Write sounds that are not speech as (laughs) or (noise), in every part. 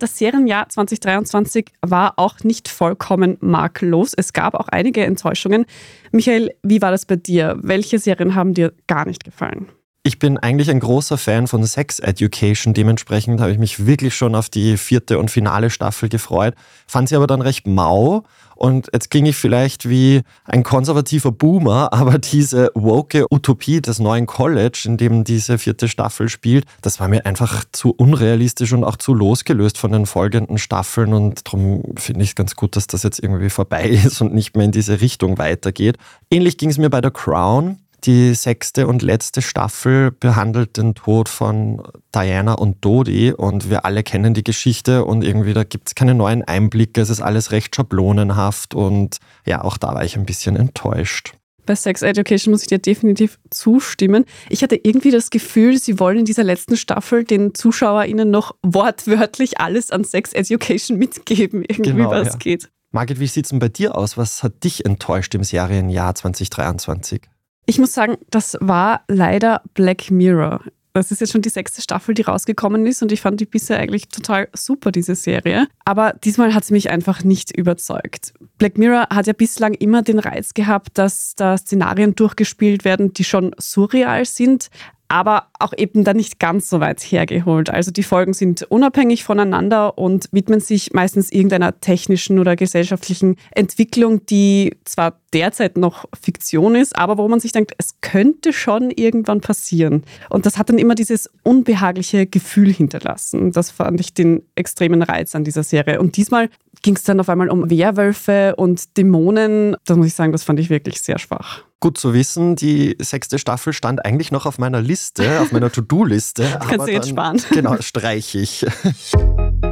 Das Serienjahr 2023 war auch nicht vollkommen makellos. Es gab auch einige Enttäuschungen. Michael, wie war das bei dir? Welche Serien haben dir gar nicht gefallen? Ich bin eigentlich ein großer Fan von Sex Education. Dementsprechend habe ich mich wirklich schon auf die vierte und finale Staffel gefreut. Fand sie aber dann recht mau. Und jetzt ging ich vielleicht wie ein konservativer Boomer, (laughs) aber diese woke Utopie des neuen College, in dem diese vierte Staffel spielt, das war mir einfach zu unrealistisch und auch zu losgelöst von den folgenden Staffeln. Und darum finde ich es ganz gut, dass das jetzt irgendwie vorbei (laughs) ist und nicht mehr in diese Richtung weitergeht. Ähnlich ging es mir bei The Crown. Die sechste und letzte Staffel behandelt den Tod von Diana und Dodi und wir alle kennen die Geschichte und irgendwie da gibt es keine neuen Einblicke, es ist alles recht schablonenhaft und ja, auch da war ich ein bisschen enttäuscht. Bei Sex Education muss ich dir definitiv zustimmen. Ich hatte irgendwie das Gefühl, sie wollen in dieser letzten Staffel den ZuschauerInnen noch wortwörtlich alles an Sex Education mitgeben, irgendwie genau, was ja. geht. Margit, wie sieht es denn bei dir aus? Was hat dich enttäuscht im Serienjahr 2023? Ich muss sagen, das war leider Black Mirror. Das ist jetzt schon die sechste Staffel, die rausgekommen ist und ich fand die bisher eigentlich total super, diese Serie. Aber diesmal hat sie mich einfach nicht überzeugt. Black Mirror hat ja bislang immer den Reiz gehabt, dass da Szenarien durchgespielt werden, die schon surreal sind, aber auch eben dann nicht ganz so weit hergeholt. Also die Folgen sind unabhängig voneinander und widmen sich meistens irgendeiner technischen oder gesellschaftlichen Entwicklung, die zwar derzeit noch Fiktion ist, aber wo man sich denkt, es könnte schon irgendwann passieren. Und das hat dann immer dieses unbehagliche Gefühl hinterlassen. Das fand ich den extremen Reiz an dieser Serie. Und diesmal ging es dann auf einmal um Werwölfe und Dämonen. Da muss ich sagen, das fand ich wirklich sehr schwach. Gut zu wissen, die sechste Staffel stand eigentlich noch auf meiner Liste, auf meiner To-Do-Liste. (laughs) Kannst du jetzt sparen. (laughs) Genau, streiche ich. (laughs)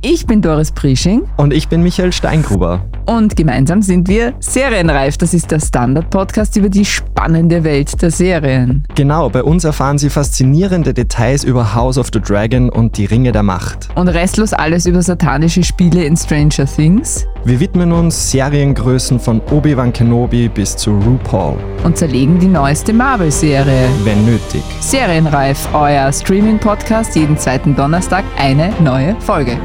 Ich bin Doris Prisching. Und ich bin Michael Steingruber. Und gemeinsam sind wir Serienreif. Das ist der Standard-Podcast über die spannende Welt der Serien. Genau, bei uns erfahren Sie faszinierende Details über House of the Dragon und die Ringe der Macht. Und restlos alles über satanische Spiele in Stranger Things. Wir widmen uns Seriengrößen von Obi-Wan Kenobi bis zu RuPaul. Und zerlegen die neueste Marvel-Serie. Wenn nötig. Serienreif, euer Streaming-Podcast jeden zweiten Donnerstag eine neue Folge.